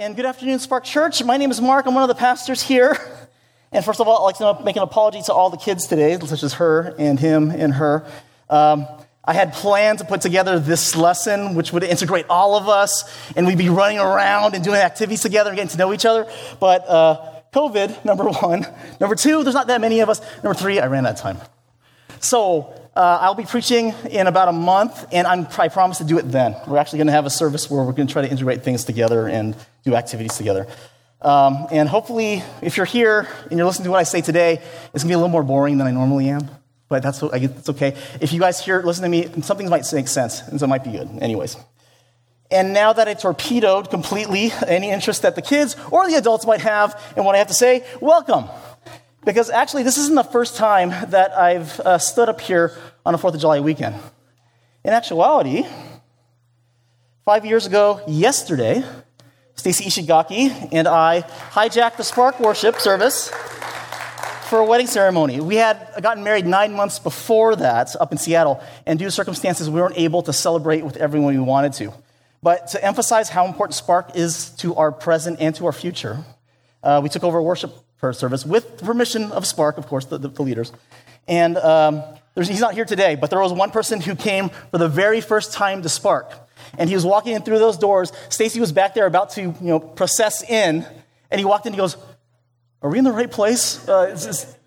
and good afternoon, Spark Church. My name is Mark. I'm one of the pastors here. And first of all, I'd like to make an apology to all the kids today, such as her and him and her. Um, I had planned to put together this lesson, which would integrate all of us, and we'd be running around and doing activities together and getting to know each other. But uh, COVID, number one. Number two, there's not that many of us. Number three, I ran out of time. So uh, I'll be preaching in about a month, and I'm, I promise to do it then. We're actually going to have a service where we're going to try to integrate things together and do activities together. Um, and hopefully, if you're here and you're listening to what I say today, it's going to be a little more boring than I normally am. But that's, that's okay. If you guys hear, listen to me, something might make sense, and so it might be good. Anyways. And now that I torpedoed completely any interest that the kids or the adults might have in what I have to say, welcome. Because actually, this isn't the first time that I've uh, stood up here on a 4th of July weekend. In actuality, five years ago, yesterday, Stacy Ishigaki and I hijacked the Spark Worship service for a wedding ceremony. We had gotten married nine months before that up in Seattle, and due to circumstances, we weren't able to celebrate with everyone we wanted to. But to emphasize how important Spark is to our present and to our future, uh, we took over a worship service with the permission of Spark, of course, the, the, the leaders. And um, he's not here today, but there was one person who came for the very first time to Spark. And he was walking in through those doors. Stacy was back there about to, you know, process in. And he walked in and he goes, Are we in the right place? Uh,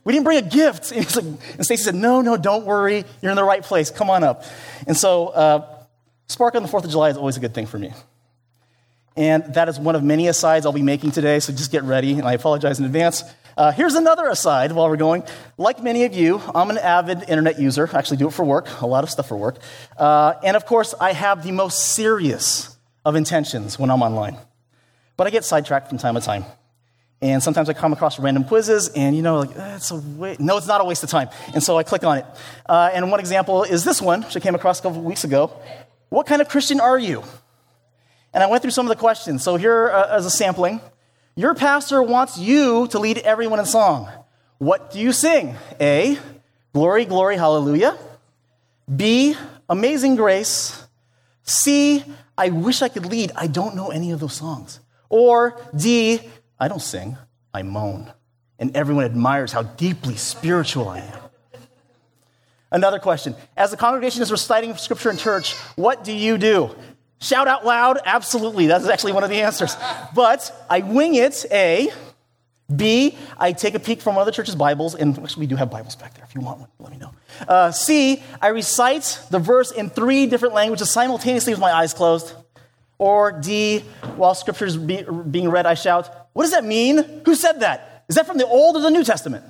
we didn't bring a gift. And, like, and Stacy said, No, no, don't worry. You're in the right place. Come on up. And so, uh, Spark on the 4th of July is always a good thing for me. And that is one of many asides I'll be making today, so just get ready, and I apologize in advance. Uh, here's another aside while we're going. Like many of you, I'm an avid internet user. I actually do it for work, a lot of stuff for work. Uh, and of course, I have the most serious of intentions when I'm online. But I get sidetracked from time to time. And sometimes I come across random quizzes, and you know, like, that's a waste. No, it's not a waste of time. And so I click on it. Uh, and one example is this one, which I came across a couple weeks ago. What kind of Christian are you? And I went through some of the questions. So here uh, as a sampling. Your pastor wants you to lead everyone in song. What do you sing? A, glory, glory, hallelujah. B, amazing grace. C, I wish I could lead. I don't know any of those songs. Or D, I don't sing, I moan. And everyone admires how deeply spiritual I am. Another question. As the congregation is reciting scripture in church, what do you do? Shout out loud? Absolutely. That's actually one of the answers. But I wing it, A. B, I take a peek from one of the church's Bibles, and actually, we do have Bibles back there. If you want one, let me know. Uh, C, I recite the verse in three different languages simultaneously with my eyes closed. Or D, while scripture is be, being read, I shout, What does that mean? Who said that? Is that from the Old or the New Testament?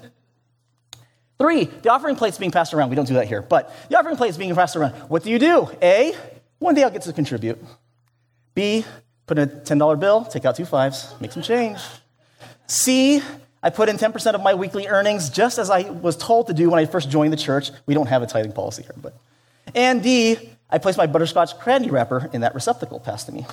Three, the offering plate's being passed around. We don't do that here, but the offering plate is being passed around. What do you do? A, one day I'll get to contribute. B, put in a $10 bill, take out two fives, make some change. C, I put in 10% of my weekly earnings just as I was told to do when I first joined the church. We don't have a tithing policy here, but. And D, I place my butterscotch candy wrapper in that receptacle passed to me.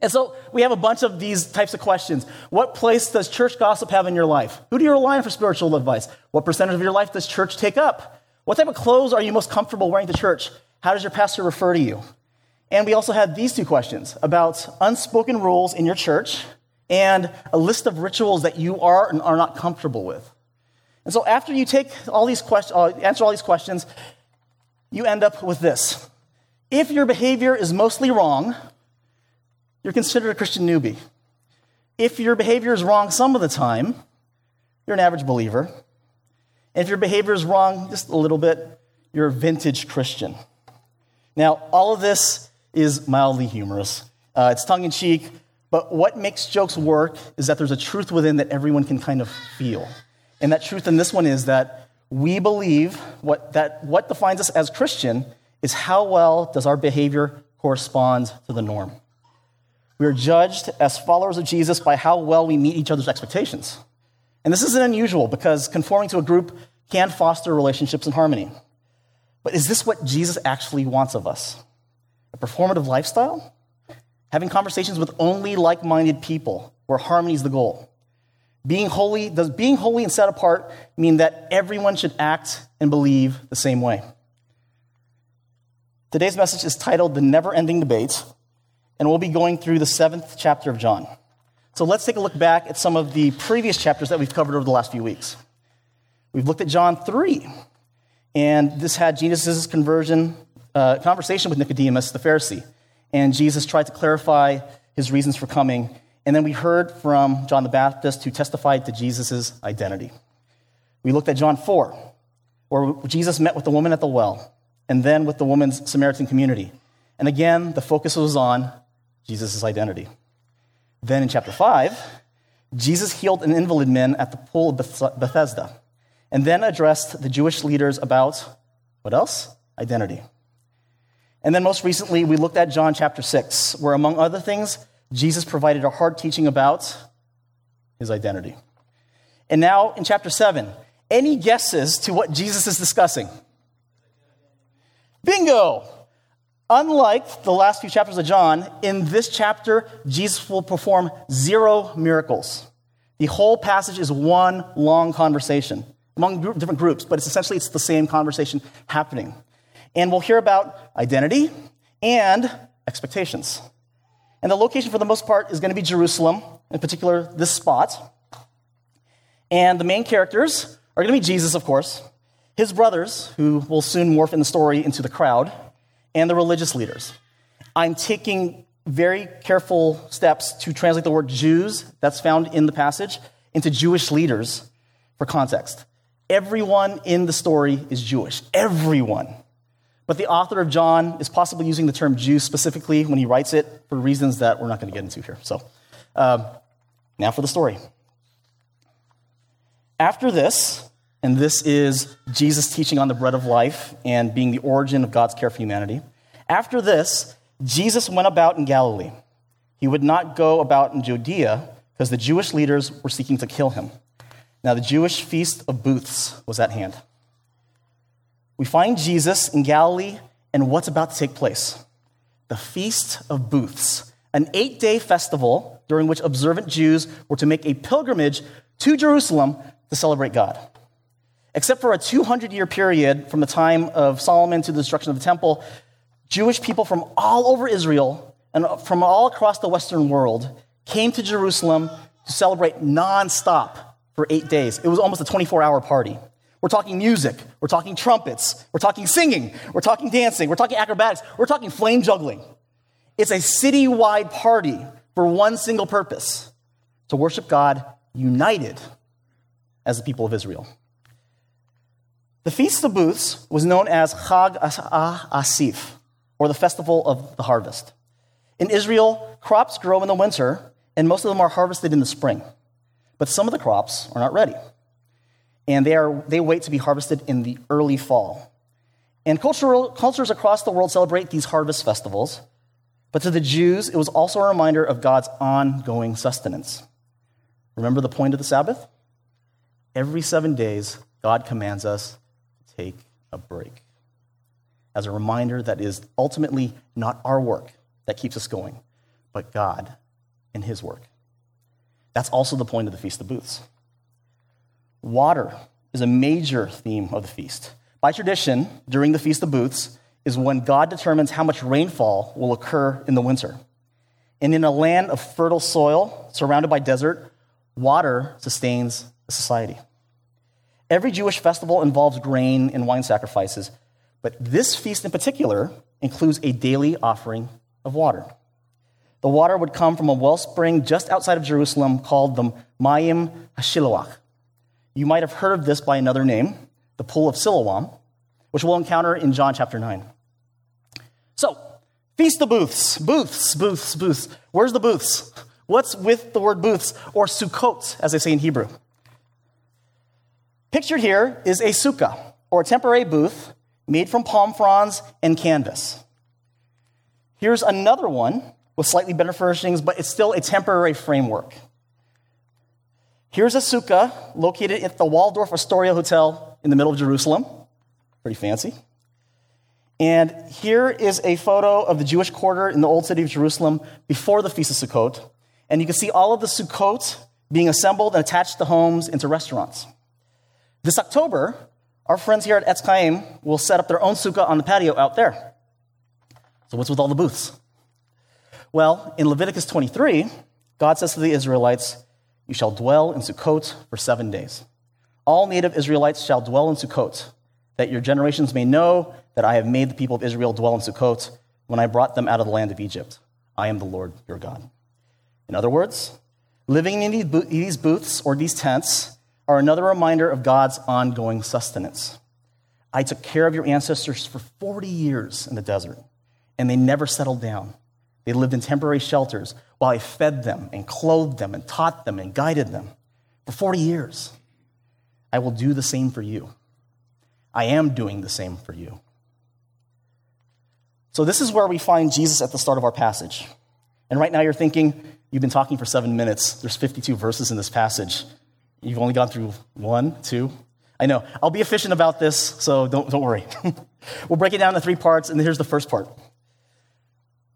And so we have a bunch of these types of questions. What place does church gossip have in your life? Who do you rely on for spiritual advice? What percentage of your life does church take up? What type of clothes are you most comfortable wearing to church? How does your pastor refer to you? And we also had these two questions about unspoken rules in your church and a list of rituals that you are and are not comfortable with. And so after you take all these questions, uh, answer all these questions, you end up with this. If your behavior is mostly wrong, you're considered a Christian newbie. If your behavior is wrong some of the time, you're an average believer. And if your behavior is wrong just a little bit, you're a vintage Christian. Now, all of this is mildly humorous. Uh, it's tongue in cheek, but what makes jokes work is that there's a truth within that everyone can kind of feel. And that truth in this one is that we believe what, that what defines us as Christian is how well does our behavior correspond to the norm. We are judged as followers of Jesus by how well we meet each other's expectations. And this isn't unusual because conforming to a group can foster relationships in harmony. But is this what Jesus actually wants of us? A performative lifestyle? Having conversations with only like minded people where harmony is the goal? Being holy, does being holy and set apart mean that everyone should act and believe the same way? Today's message is titled The Never Ending Debate and we'll be going through the seventh chapter of John. So let's take a look back at some of the previous chapters that we've covered over the last few weeks. We've looked at John 3, and this had Jesus' conversion uh, conversation with Nicodemus, the Pharisee. And Jesus tried to clarify his reasons for coming. And then we heard from John the Baptist who testified to Jesus' identity. We looked at John 4, where Jesus met with the woman at the well, and then with the woman's Samaritan community. And again, the focus was on Jesus' identity. Then in chapter 5, Jesus healed an invalid man at the pool of Bethesda, and then addressed the Jewish leaders about what else? Identity. And then most recently, we looked at John chapter 6, where among other things, Jesus provided a hard teaching about his identity. And now in chapter 7, any guesses to what Jesus is discussing? Bingo! Unlike the last few chapters of John, in this chapter, Jesus will perform zero miracles. The whole passage is one long conversation among different groups, but it's essentially it's the same conversation happening. And we'll hear about identity and expectations. And the location, for the most part, is going to be Jerusalem, in particular, this spot. And the main characters are going to be Jesus, of course, his brothers, who will soon morph in the story into the crowd, and the religious leaders. I'm taking very careful steps to translate the word Jews that's found in the passage into Jewish leaders for context. Everyone in the story is Jewish. Everyone. But the author of John is possibly using the term Jew specifically when he writes it for reasons that we're not going to get into here. So, um, now for the story. After this, and this is Jesus teaching on the bread of life and being the origin of God's care for humanity. After this, Jesus went about in Galilee. He would not go about in Judea because the Jewish leaders were seeking to kill him. Now, the Jewish feast of booths was at hand. We find Jesus in Galilee and what's about to take place the Feast of Booths, an eight day festival during which observant Jews were to make a pilgrimage to Jerusalem to celebrate God. Except for a 200 year period from the time of Solomon to the destruction of the temple, Jewish people from all over Israel and from all across the Western world came to Jerusalem to celebrate nonstop for eight days. It was almost a 24 hour party. We're talking music, we're talking trumpets, we're talking singing, we're talking dancing, we're talking acrobatics, we're talking flame juggling. It's a citywide party for one single purpose to worship God united as the people of Israel. The Feast of Booths was known as Chag Asif, or the Festival of the Harvest. In Israel, crops grow in the winter, and most of them are harvested in the spring. But some of the crops are not ready, and they, are, they wait to be harvested in the early fall. And cultural, cultures across the world celebrate these harvest festivals, but to the Jews, it was also a reminder of God's ongoing sustenance. Remember the point of the Sabbath? Every seven days, God commands us to take a break. As a reminder that is ultimately not our work that keeps us going, but God and His work. That's also the point of the Feast of Booths. Water is a major theme of the feast. By tradition, during the Feast of Booths is when God determines how much rainfall will occur in the winter. And in a land of fertile soil surrounded by desert, water sustains a society. Every Jewish festival involves grain and wine sacrifices, but this feast in particular includes a daily offering of water. The water would come from a wellspring just outside of Jerusalem called the Mayim Hashiloach. You might have heard of this by another name, the Pool of Siloam, which we'll encounter in John chapter 9. So, Feast of Booths, booths, booths, booths. Where's the booths? What's with the word booths, or sukkot, as they say in Hebrew? Pictured here is a sukkah, or a temporary booth made from palm fronds and canvas. Here's another one with slightly better furnishings, but it's still a temporary framework. Here's a sukkah located at the Waldorf Astoria Hotel in the middle of Jerusalem. Pretty fancy. And here is a photo of the Jewish quarter in the old city of Jerusalem before the Feast of Sukkot. And you can see all of the Sukkot being assembled and attached to homes into restaurants. This October, our friends here at Etz Chaim will set up their own sukkah on the patio out there. So, what's with all the booths? Well, in Leviticus 23, God says to the Israelites, You shall dwell in Sukkot for seven days. All native Israelites shall dwell in Sukkot, that your generations may know that I have made the people of Israel dwell in Sukkot when I brought them out of the land of Egypt. I am the Lord your God. In other words, living in these booths or these tents are another reminder of God's ongoing sustenance. I took care of your ancestors for 40 years in the desert, and they never settled down. They lived in temporary shelters while I fed them and clothed them and taught them and guided them for 40 years. I will do the same for you. I am doing the same for you. So, this is where we find Jesus at the start of our passage. And right now you're thinking, you've been talking for seven minutes. There's 52 verses in this passage. You've only gone through one, two. I know. I'll be efficient about this, so don't, don't worry. we'll break it down into three parts, and here's the first part.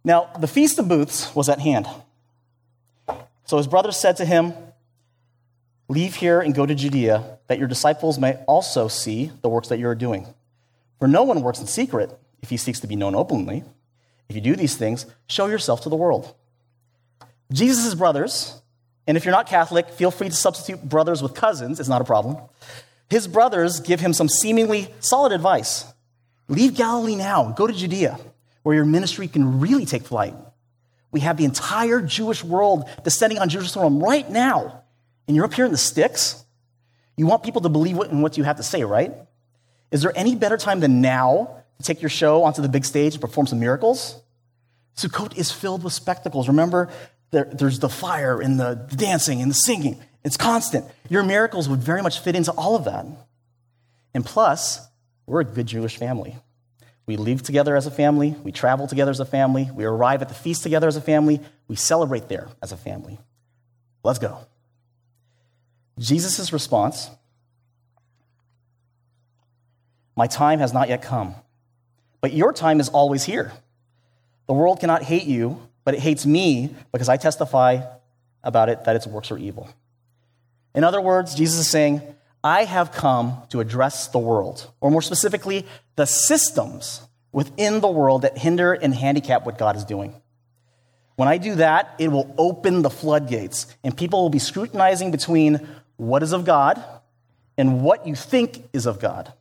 Now, the Feast of Booths was at hand. So his brothers said to him, Leave here and go to Judea, that your disciples may also see the works that you are doing. For no one works in secret if he seeks to be known openly. If you do these things, show yourself to the world. Jesus' brothers, and if you're not Catholic, feel free to substitute brothers with cousins, it's not a problem. His brothers give him some seemingly solid advice Leave Galilee now, go to Judea, where your ministry can really take flight. We have the entire Jewish world descending on Jerusalem right now, and you're up here in the sticks? You want people to believe in what you have to say, right? Is there any better time than now to take your show onto the big stage and perform some miracles? Sukkot is filled with spectacles. Remember, there, there's the fire and the dancing and the singing. It's constant. Your miracles would very much fit into all of that. And plus, we're a good Jewish family. We live together as a family, we travel together as a family, we arrive at the feast together as a family, we celebrate there as a family. Let's go. Jesus' response My time has not yet come, but your time is always here. The world cannot hate you, but it hates me because I testify about it that its works are evil. In other words, Jesus is saying, I have come to address the world, or more specifically, the systems within the world that hinder and handicap what God is doing. When I do that, it will open the floodgates, and people will be scrutinizing between what is of God and what you think is of God.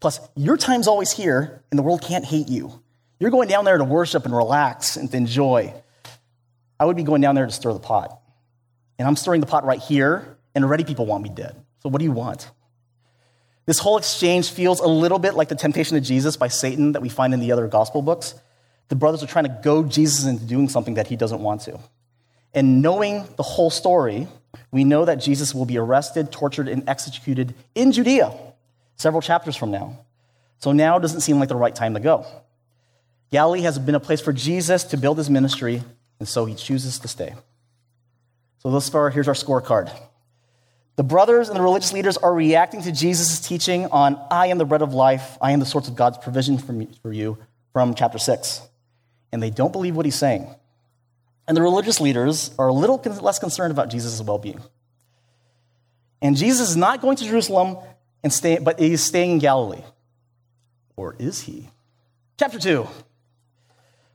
Plus, your time's always here, and the world can't hate you. You're going down there to worship and relax and to enjoy. I would be going down there to stir the pot. And I'm stirring the pot right here, and already people want me dead. So, what do you want? This whole exchange feels a little bit like the temptation of Jesus by Satan that we find in the other gospel books. The brothers are trying to goad Jesus into doing something that he doesn't want to. And knowing the whole story, we know that Jesus will be arrested, tortured, and executed in Judea several chapters from now. So now doesn't seem like the right time to go. Galilee has been a place for Jesus to build his ministry, and so he chooses to stay. So, thus far, here's our scorecard. The brothers and the religious leaders are reacting to Jesus' teaching on, I am the bread of life, I am the source of God's provision for you, from chapter 6. And they don't believe what he's saying. And the religious leaders are a little less concerned about Jesus' well being. And Jesus is not going to Jerusalem, and stay, but he's staying in Galilee. Or is he? Chapter 2.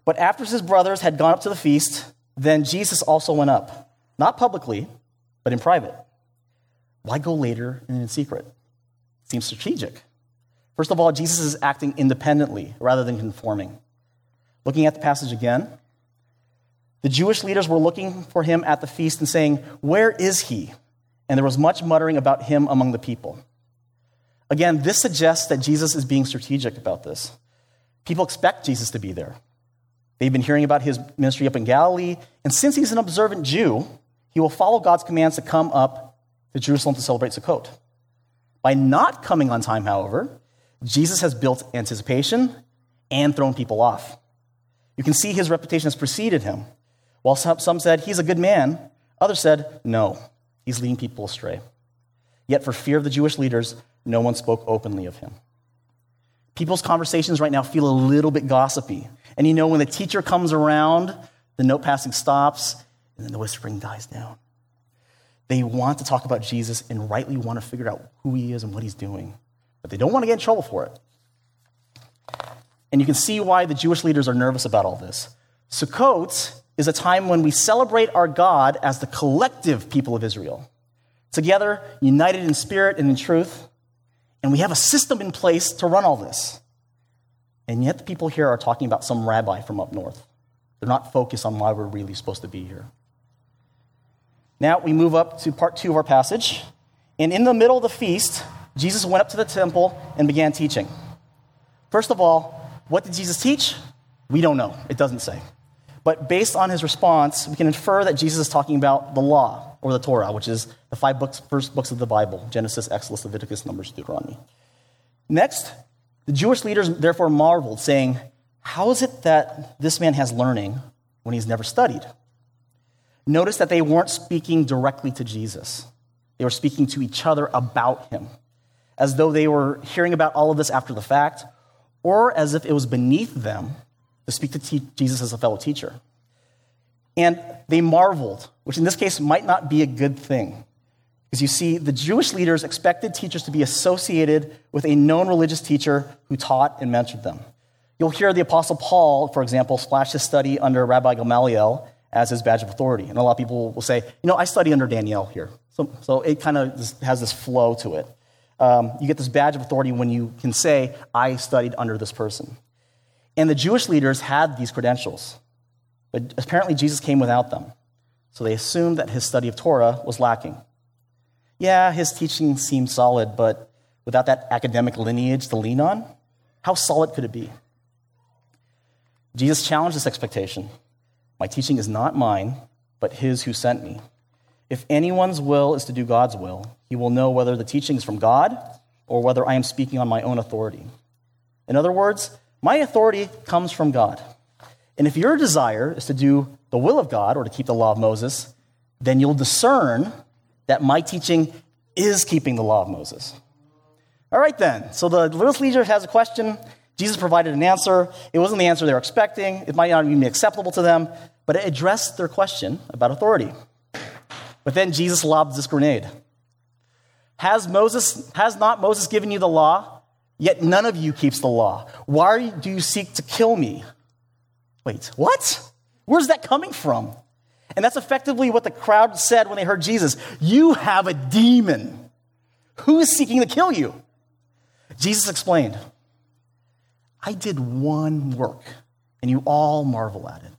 But after his brothers had gone up to the feast, then Jesus also went up, not publicly, but in private. Why go later and in secret? Seems strategic. First of all, Jesus is acting independently rather than conforming. Looking at the passage again, the Jewish leaders were looking for him at the feast and saying, Where is he? And there was much muttering about him among the people. Again, this suggests that Jesus is being strategic about this. People expect Jesus to be there. They've been hearing about his ministry up in Galilee, and since he's an observant Jew, he will follow God's commands to come up to Jerusalem to celebrate Sukkot. By not coming on time, however, Jesus has built anticipation and thrown people off. You can see his reputation has preceded him. While some said he's a good man, others said no, he's leading people astray. Yet, for fear of the Jewish leaders, no one spoke openly of him. People's conversations right now feel a little bit gossipy. And you know, when the teacher comes around, the note passing stops, and then the whispering dies down. They want to talk about Jesus and rightly want to figure out who he is and what he's doing, but they don't want to get in trouble for it. And you can see why the Jewish leaders are nervous about all this. Sukkot is a time when we celebrate our God as the collective people of Israel, together, united in spirit and in truth. And we have a system in place to run all this. And yet, the people here are talking about some rabbi from up north. They're not focused on why we're really supposed to be here. Now, we move up to part two of our passage. And in the middle of the feast, Jesus went up to the temple and began teaching. First of all, what did Jesus teach? We don't know. It doesn't say. But based on his response, we can infer that Jesus is talking about the law or the Torah, which is the five books, first books of the Bible Genesis, Exodus, Leviticus, Numbers, Deuteronomy. Next, the Jewish leaders therefore marveled, saying, How is it that this man has learning when he's never studied? Notice that they weren't speaking directly to Jesus, they were speaking to each other about him, as though they were hearing about all of this after the fact, or as if it was beneath them to speak to Jesus as a fellow teacher. And they marveled, which in this case might not be a good thing. Because you see, the Jewish leaders expected teachers to be associated with a known religious teacher who taught and mentored them. You'll hear the Apostle Paul, for example, splash his study under Rabbi Gamaliel as his badge of authority. And a lot of people will say, you know, I study under Danielle here. So, so it kind of has this flow to it. Um, you get this badge of authority when you can say, I studied under this person. And the Jewish leaders had these credentials, but apparently Jesus came without them. So they assumed that his study of Torah was lacking. Yeah, his teaching seemed solid, but without that academic lineage to lean on, how solid could it be? Jesus challenged this expectation. My teaching is not mine, but his who sent me. If anyone's will is to do God's will, he will know whether the teaching is from God or whether I am speaking on my own authority. In other words, my authority comes from God. And if your desire is to do the will of God or to keep the law of Moses, then you'll discern that my teaching is keeping the law of Moses. All right, then. So the Jewish leader has a question. Jesus provided an answer. It wasn't the answer they were expecting. It might not even be acceptable to them, but it addressed their question about authority. But then Jesus lobbed this grenade. Has Moses, has not Moses given you the law? Yet none of you keeps the law. Why do you seek to kill me? Wait, what? Where's that coming from? And that's effectively what the crowd said when they heard Jesus. You have a demon. Who is seeking to kill you? Jesus explained, I did one work, and you all marvel at it.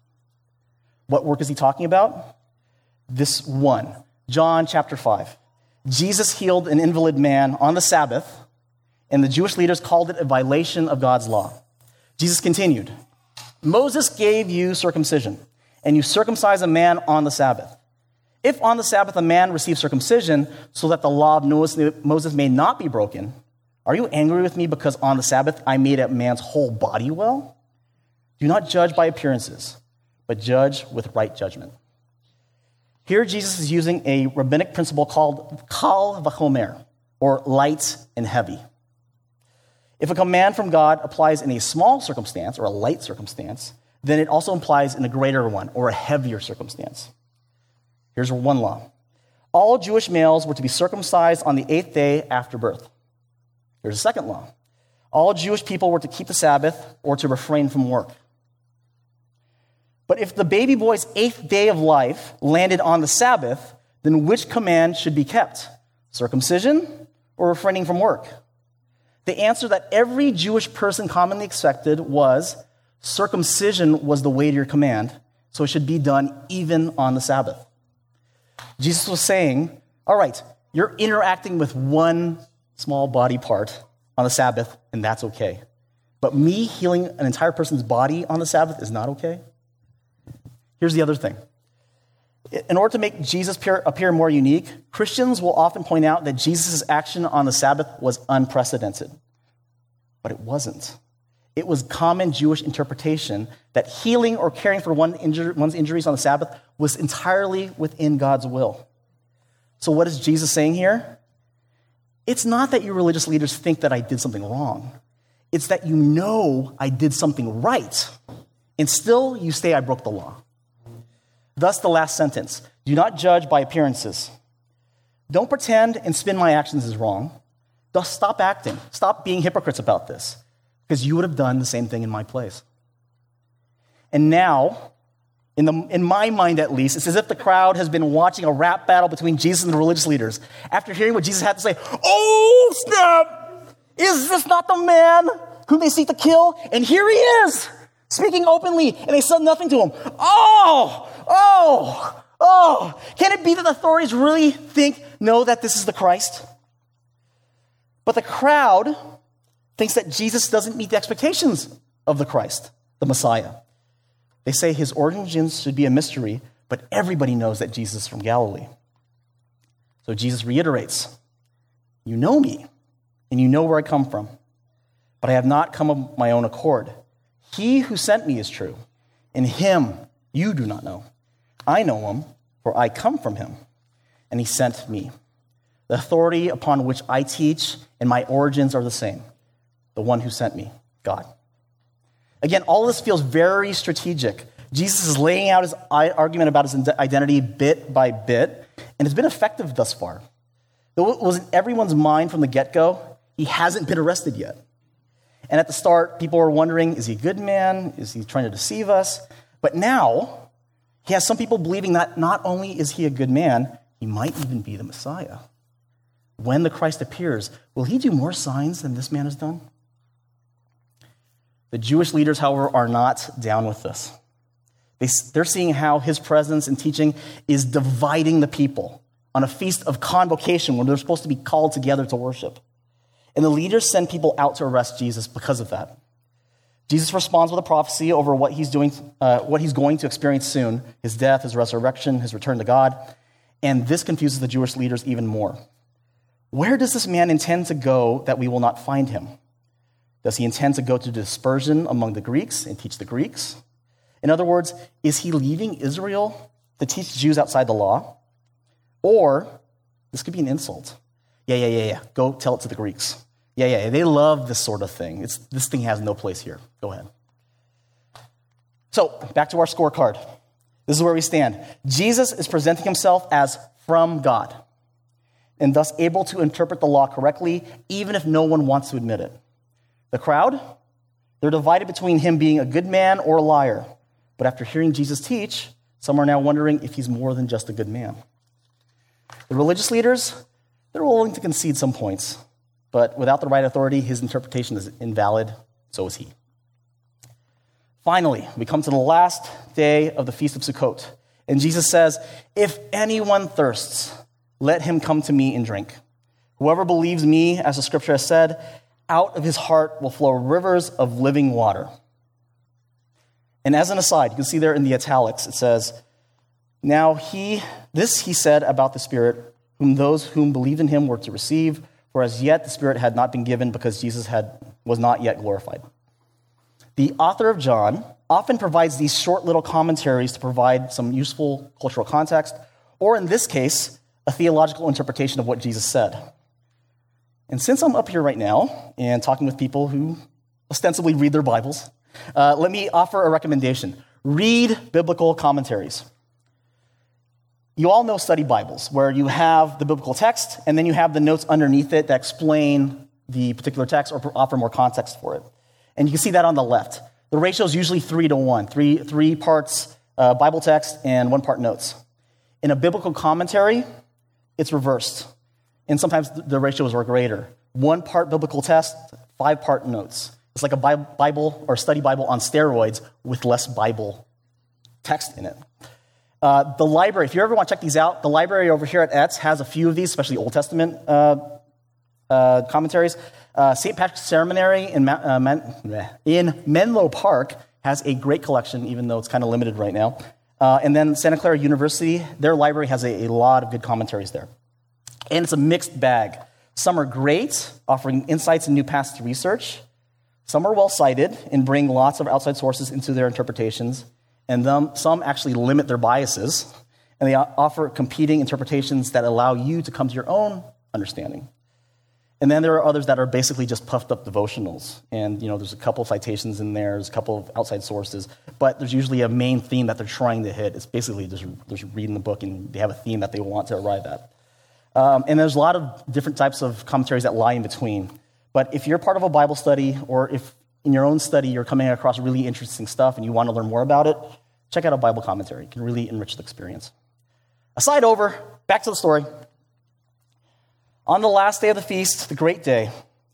What work is he talking about? This one. John chapter 5. Jesus healed an invalid man on the Sabbath and the Jewish leaders called it a violation of God's law. Jesus continued Moses gave you circumcision, and you circumcise a man on the Sabbath. If on the Sabbath a man receives circumcision so that the law of Moses may not be broken, are you angry with me because on the Sabbath I made a man's whole body well? Do not judge by appearances, but judge with right judgment. Here, Jesus is using a rabbinic principle called kal vachomer, or light and heavy. If a command from God applies in a small circumstance or a light circumstance, then it also applies in a greater one or a heavier circumstance. Here's one law all Jewish males were to be circumcised on the eighth day after birth. Here's a second law all Jewish people were to keep the Sabbath or to refrain from work. But if the baby boy's eighth day of life landed on the Sabbath, then which command should be kept? Circumcision or refraining from work? The answer that every Jewish person commonly expected was circumcision was the weightier command, so it should be done even on the Sabbath. Jesus was saying, All right, you're interacting with one small body part on the Sabbath, and that's okay. But me healing an entire person's body on the Sabbath is not okay. Here's the other thing. In order to make Jesus appear more unique, Christians will often point out that Jesus' action on the Sabbath was unprecedented. But it wasn't. It was common Jewish interpretation that healing or caring for one's injuries on the Sabbath was entirely within God's will. So, what is Jesus saying here? It's not that your religious leaders think that I did something wrong, it's that you know I did something right, and still you say I broke the law. Thus, the last sentence do not judge by appearances. Don't pretend and spin my actions as wrong. Thus, stop acting. Stop being hypocrites about this, because you would have done the same thing in my place. And now, In, the, in my mind, at least, it's as if the crowd has been watching a rap battle between Jesus and the religious leaders. After hearing what Jesus had to say, oh, snap! Is this not the man whom they seek to kill? And here he is, speaking openly, and they said nothing to him. Oh, oh, oh. Can it be that the authorities really think, know that this is the Christ? But the crowd thinks that Jesus doesn't meet the expectations of the Christ, the Messiah. They say his origins should be a mystery, but everybody knows that Jesus is from Galilee. So Jesus reiterates You know me, and you know where I come from, but I have not come of my own accord. He who sent me is true, and him you do not know. I know him, for I come from him, and he sent me. The authority upon which I teach and my origins are the same the one who sent me, God. Again, all this feels very strategic. Jesus is laying out his argument about his identity bit by bit, and it's been effective thus far. Though it was in everyone's mind from the get go, he hasn't been arrested yet. And at the start, people were wondering is he a good man? Is he trying to deceive us? But now, he has some people believing that not only is he a good man, he might even be the Messiah. When the Christ appears, will he do more signs than this man has done? The Jewish leaders, however, are not down with this. They, they're seeing how his presence and teaching is dividing the people on a feast of convocation when they're supposed to be called together to worship. And the leaders send people out to arrest Jesus because of that. Jesus responds with a prophecy over what he's doing, uh, what he's going to experience soon: his death, his resurrection, his return to God. And this confuses the Jewish leaders even more. Where does this man intend to go that we will not find him? Does he intend to go to dispersion among the Greeks and teach the Greeks? In other words, is he leaving Israel to teach Jews outside the law? Or this could be an insult. Yeah, yeah, yeah, yeah. Go tell it to the Greeks. Yeah, yeah, they love this sort of thing. It's, this thing has no place here. Go ahead. So, back to our scorecard. This is where we stand. Jesus is presenting himself as from God and thus able to interpret the law correctly, even if no one wants to admit it. The crowd, they're divided between him being a good man or a liar. But after hearing Jesus teach, some are now wondering if he's more than just a good man. The religious leaders, they're willing to concede some points, but without the right authority, his interpretation is invalid, so is he. Finally, we come to the last day of the Feast of Sukkot, and Jesus says, If anyone thirsts, let him come to me and drink. Whoever believes me, as the scripture has said, out of his heart will flow rivers of living water. And as an aside, you can see there in the italics, it says, Now he, this he said about the Spirit, whom those whom believed in him were to receive, for as yet the Spirit had not been given because Jesus had, was not yet glorified. The author of John often provides these short little commentaries to provide some useful cultural context, or in this case, a theological interpretation of what Jesus said. And since I'm up here right now and talking with people who ostensibly read their Bibles, uh, let me offer a recommendation read biblical commentaries. You all know study Bibles, where you have the biblical text and then you have the notes underneath it that explain the particular text or offer more context for it. And you can see that on the left. The ratio is usually three to one three, three parts uh, Bible text and one part notes. In a biblical commentary, it's reversed and sometimes the ratios are greater. One part biblical text, five part notes. It's like a Bible or study Bible on steroids with less Bible text in it. Uh, the library, if you ever want to check these out, the library over here at Etz has a few of these, especially Old Testament uh, uh, commentaries. Uh, St. Patrick's Seminary in, uh, Men- in Menlo Park has a great collection, even though it's kind of limited right now. Uh, and then Santa Clara University, their library has a, a lot of good commentaries there. And it's a mixed bag. Some are great, offering insights and new paths to research. Some are well cited and bring lots of outside sources into their interpretations. And them, some actually limit their biases. And they offer competing interpretations that allow you to come to your own understanding. And then there are others that are basically just puffed up devotionals. And, you know, there's a couple of citations in there, there's a couple of outside sources, but there's usually a main theme that they're trying to hit. It's basically just, just reading the book and they have a theme that they want to arrive at. Um, and there's a lot of different types of commentaries that lie in between. But if you're part of a Bible study, or if in your own study you're coming across really interesting stuff and you want to learn more about it, check out a Bible commentary. It can really enrich the experience. Aside over, back to the story. On the last day of the feast, the great day,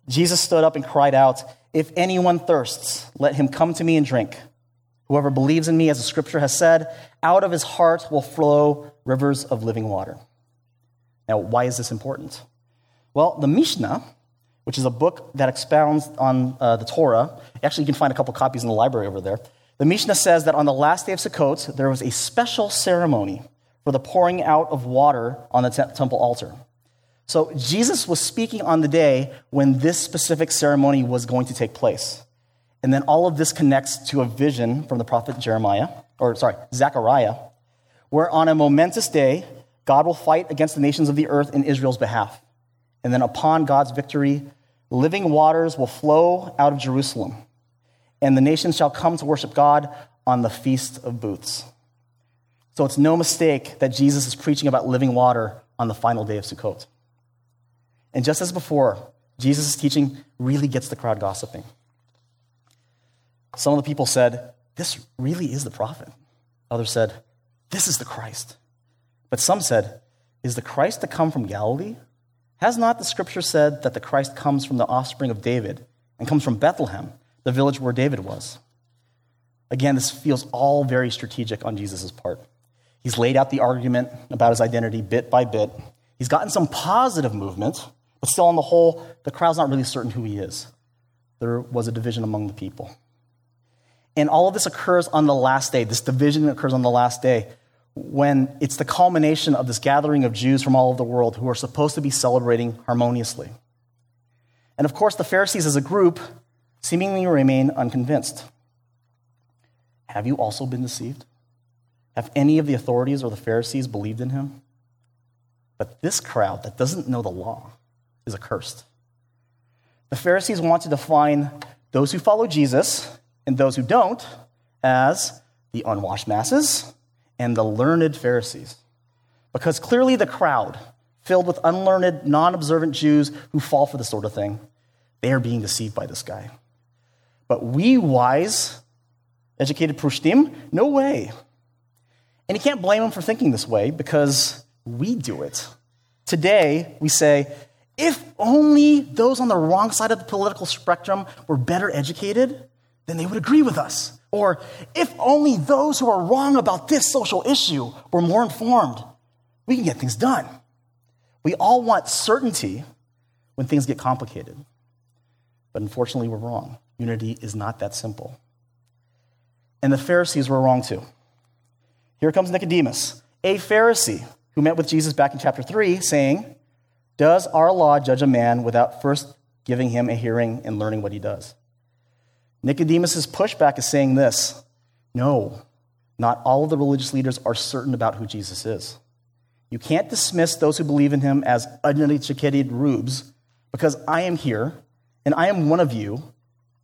Jesus stood up and cried out, If anyone thirsts, let him come to me and drink. Whoever believes in me, as the scripture has said, out of his heart will flow rivers of living water. Now, why is this important? Well, the Mishnah, which is a book that expounds on uh, the Torah, actually, you can find a couple copies in the library over there. The Mishnah says that on the last day of Sukkot, there was a special ceremony for the pouring out of water on the te- temple altar. So Jesus was speaking on the day when this specific ceremony was going to take place. And then all of this connects to a vision from the prophet Jeremiah, or sorry, Zechariah, where on a momentous day, God will fight against the nations of the earth in Israel's behalf. And then upon God's victory, living waters will flow out of Jerusalem. And the nations shall come to worship God on the Feast of Booths. So it's no mistake that Jesus is preaching about living water on the final day of Sukkot. And just as before, Jesus' teaching really gets the crowd gossiping. Some of the people said, This really is the prophet. Others said, This is the Christ. But some said, Is the Christ to come from Galilee? Has not the scripture said that the Christ comes from the offspring of David and comes from Bethlehem, the village where David was? Again, this feels all very strategic on Jesus' part. He's laid out the argument about his identity bit by bit. He's gotten some positive movement, but still, on the whole, the crowd's not really certain who he is. There was a division among the people. And all of this occurs on the last day. This division occurs on the last day when it's the culmination of this gathering of Jews from all over the world who are supposed to be celebrating harmoniously. And of course, the Pharisees as a group seemingly remain unconvinced. Have you also been deceived? Have any of the authorities or the Pharisees believed in him? But this crowd that doesn't know the law is accursed. The Pharisees want to define those who follow Jesus and those who don't as the unwashed masses and the learned Pharisees. Because clearly the crowd, filled with unlearned, non observant Jews who fall for this sort of thing, they are being deceived by this guy. But we wise, educated Prushtim, no way. And you can't blame them for thinking this way because we do it. Today, we say, if only those on the wrong side of the political spectrum were better educated, then they would agree with us. Or if only those who are wrong about this social issue were more informed, we can get things done. We all want certainty when things get complicated. But unfortunately, we're wrong. Unity is not that simple. And the Pharisees were wrong too. Here comes Nicodemus, a Pharisee who met with Jesus back in chapter 3, saying, Does our law judge a man without first giving him a hearing and learning what he does? Nicodemus' pushback is saying this No, not all of the religious leaders are certain about who Jesus is. You can't dismiss those who believe in him as uneducated rubes because I am here and I am one of you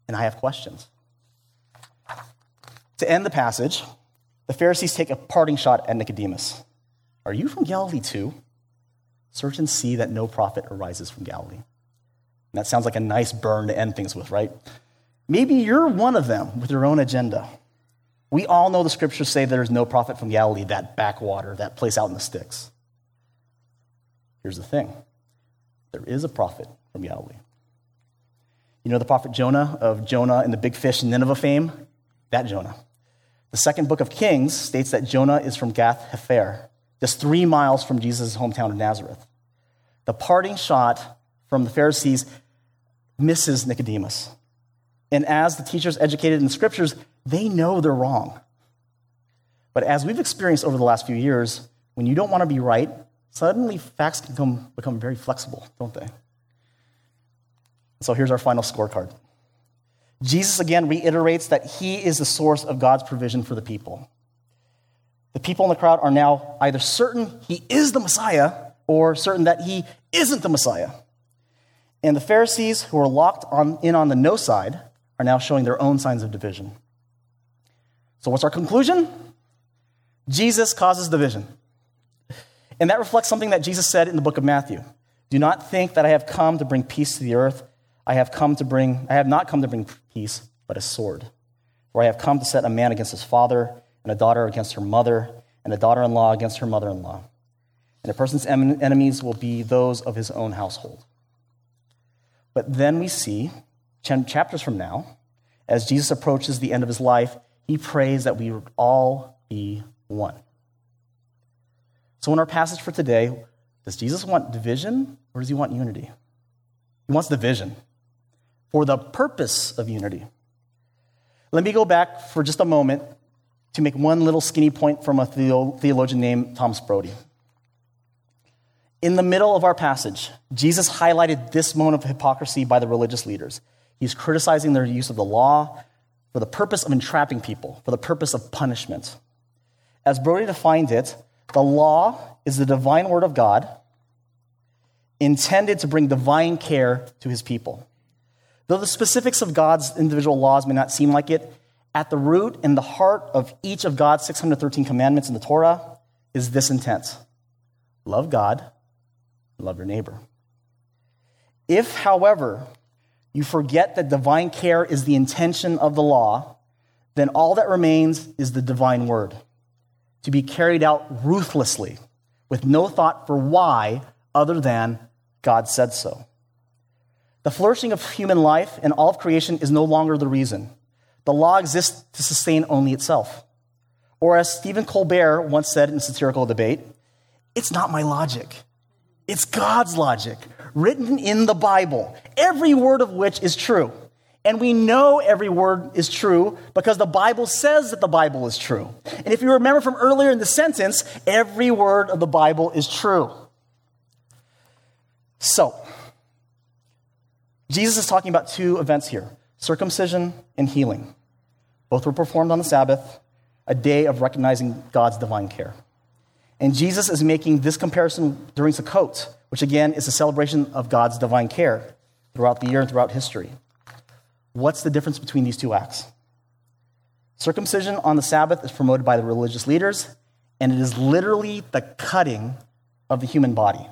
and I have questions. To end the passage, the Pharisees take a parting shot at Nicodemus. Are you from Galilee too? Search and see that no prophet arises from Galilee. And that sounds like a nice burn to end things with, right? Maybe you're one of them with your own agenda. We all know the scriptures say there's no prophet from Galilee, that backwater, that place out in the sticks. Here's the thing there is a prophet from Galilee. You know the prophet Jonah of Jonah and the big fish Nineveh fame? That Jonah. The second book of Kings states that Jonah is from Gath Hepher, just three miles from Jesus' hometown of Nazareth. The parting shot from the Pharisees misses Nicodemus. And as the teachers educated in the scriptures, they know they're wrong. But as we've experienced over the last few years, when you don't want to be right, suddenly facts can become, become very flexible, don't they? So here's our final scorecard. Jesus again reiterates that he is the source of God's provision for the people. The people in the crowd are now either certain he is the Messiah or certain that he isn't the Messiah. And the Pharisees, who are locked on, in on the no side, are now showing their own signs of division. So, what's our conclusion? Jesus causes division. And that reflects something that Jesus said in the book of Matthew. Do not think that I have come to bring peace to the earth. I have come to bring I have not come to bring peace, but a sword. For I have come to set a man against his father, and a daughter against her mother, and a daughter in law against her mother in law. And a person's enemies will be those of his own household. But then we see, chapters from now, as Jesus approaches the end of his life, he prays that we all be one. So, in our passage for today, does Jesus want division or does he want unity? He wants division for the purpose of unity. Let me go back for just a moment to make one little skinny point from a theologian named Thomas Brodie. In the middle of our passage, Jesus highlighted this moment of hypocrisy by the religious leaders. He's criticizing their use of the law for the purpose of entrapping people, for the purpose of punishment. As Brodie defined it, the law is the divine word of God intended to bring divine care to his people. Though the specifics of God's individual laws may not seem like it, at the root and the heart of each of God's 613 commandments in the Torah is this intent love God, love your neighbor. If, however, you forget that divine care is the intention of the law, then all that remains is the divine word to be carried out ruthlessly with no thought for why other than God said so. The flourishing of human life and all of creation is no longer the reason. The law exists to sustain only itself. Or as Stephen Colbert once said in a satirical debate, it's not my logic. It's God's logic, written in the Bible, every word of which is true. And we know every word is true because the Bible says that the Bible is true. And if you remember from earlier in the sentence, every word of the Bible is true. So, Jesus is talking about two events here circumcision and healing. Both were performed on the Sabbath, a day of recognizing God's divine care. And Jesus is making this comparison during Sukkot, which again is a celebration of God's divine care throughout the year and throughout history. What's the difference between these two acts? Circumcision on the Sabbath is promoted by the religious leaders, and it is literally the cutting of the human body.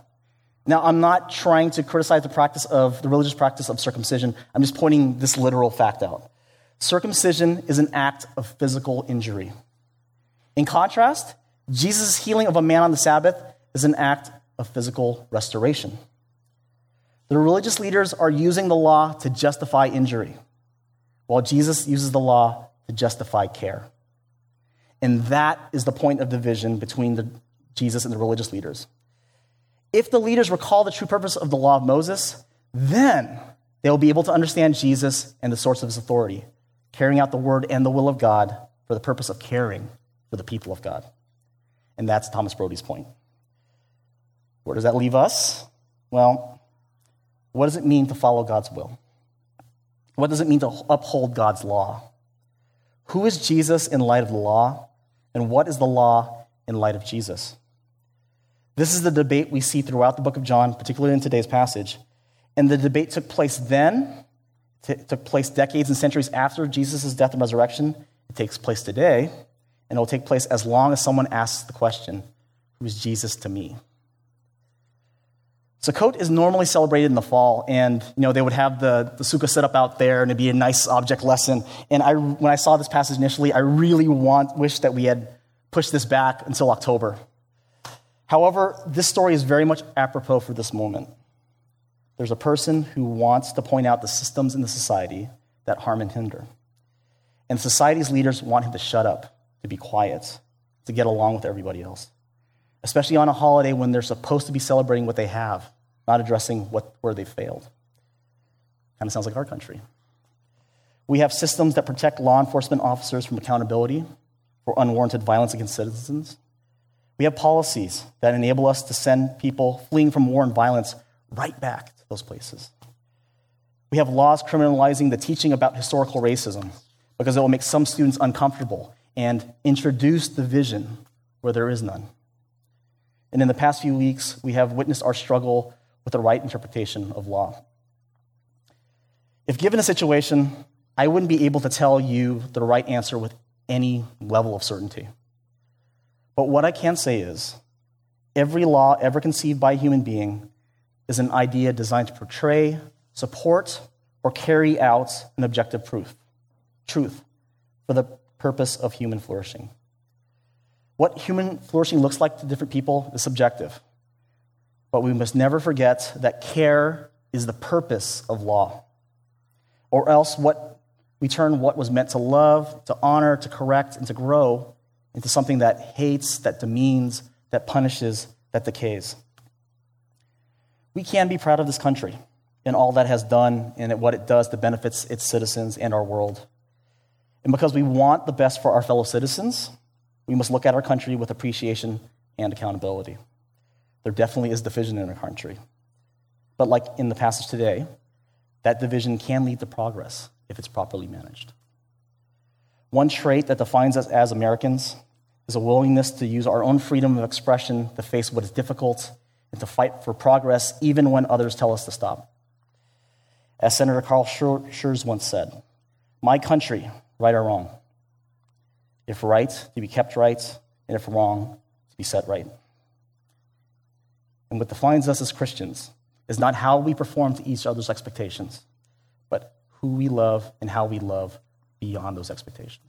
Now, I'm not trying to criticize the practice of the religious practice of circumcision. I'm just pointing this literal fact out. Circumcision is an act of physical injury. In contrast, Jesus' healing of a man on the Sabbath is an act of physical restoration. The religious leaders are using the law to justify injury, while Jesus uses the law to justify care. And that is the point of division between the, Jesus and the religious leaders. If the leaders recall the true purpose of the law of Moses, then they will be able to understand Jesus and the source of his authority, carrying out the word and the will of God for the purpose of caring for the people of God. And that's Thomas Brodie's point. Where does that leave us? Well, what does it mean to follow God's will? What does it mean to uphold God's law? Who is Jesus in light of the law? And what is the law in light of Jesus? This is the debate we see throughout the book of John, particularly in today's passage. And the debate took place then, it took place decades and centuries after Jesus' death and resurrection. It takes place today, and it will take place as long as someone asks the question, Who is Jesus to me? Sukkot is normally celebrated in the fall, and you know they would have the, the sukkah set up out there, and it'd be a nice object lesson. And I, when I saw this passage initially, I really want, wish that we had pushed this back until October. However, this story is very much apropos for this moment. There's a person who wants to point out the systems in the society that harm and hinder. And society's leaders want him to shut up to be quiet, to get along with everybody else, especially on a holiday when they're supposed to be celebrating what they have, not addressing what, where they failed. Kind of sounds like our country. We have systems that protect law enforcement officers from accountability for unwarranted violence against citizens. We have policies that enable us to send people fleeing from war and violence right back to those places. We have laws criminalizing the teaching about historical racism because it will make some students uncomfortable and introduce the vision where there is none. And in the past few weeks, we have witnessed our struggle with the right interpretation of law. If given a situation, I wouldn't be able to tell you the right answer with any level of certainty. But what I can say is every law ever conceived by a human being is an idea designed to portray, support, or carry out an objective proof, truth for the purpose of human flourishing. What human flourishing looks like to different people is subjective. But we must never forget that care is the purpose of law. Or else what we turn what was meant to love, to honor, to correct, and to grow into something that hates, that demeans, that punishes, that decays. We can be proud of this country and all that has done and what it does to benefits its citizens and our world. And because we want the best for our fellow citizens, we must look at our country with appreciation and accountability. There definitely is division in our country. But like in the passage today, that division can lead to progress if it's properly managed. One trait that defines us as Americans is a willingness to use our own freedom of expression to face what is difficult and to fight for progress even when others tell us to stop. As Senator Carl Schurz once said, My country, right or wrong. If right, to be kept right, and if wrong, to be set right. And what defines us as Christians is not how we perform to each other's expectations, but who we love and how we love beyond those expectations.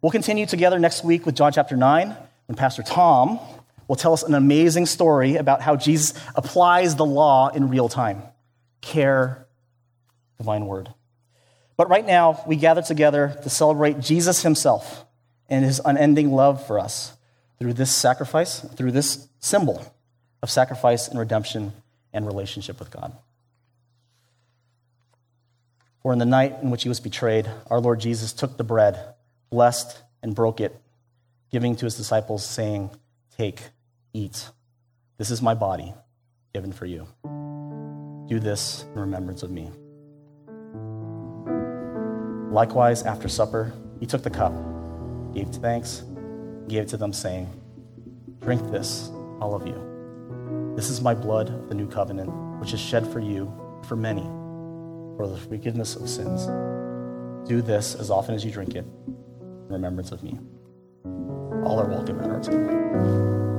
We'll continue together next week with John chapter 9 when Pastor Tom will tell us an amazing story about how Jesus applies the law in real time. Care, divine word. But right now, we gather together to celebrate Jesus himself and his unending love for us through this sacrifice, through this symbol of sacrifice and redemption and relationship with God. For in the night in which he was betrayed, our Lord Jesus took the bread, blessed, and broke it, giving to his disciples, saying, Take, eat. This is my body given for you. Do this in remembrance of me. Likewise, after supper, he took the cup, gave thanks, gave it to them, saying, Drink this, all of you. This is my blood of the new covenant, which is shed for you, for many, for the forgiveness of sins. Do this as often as you drink it in remembrance of me. All are welcome at our table.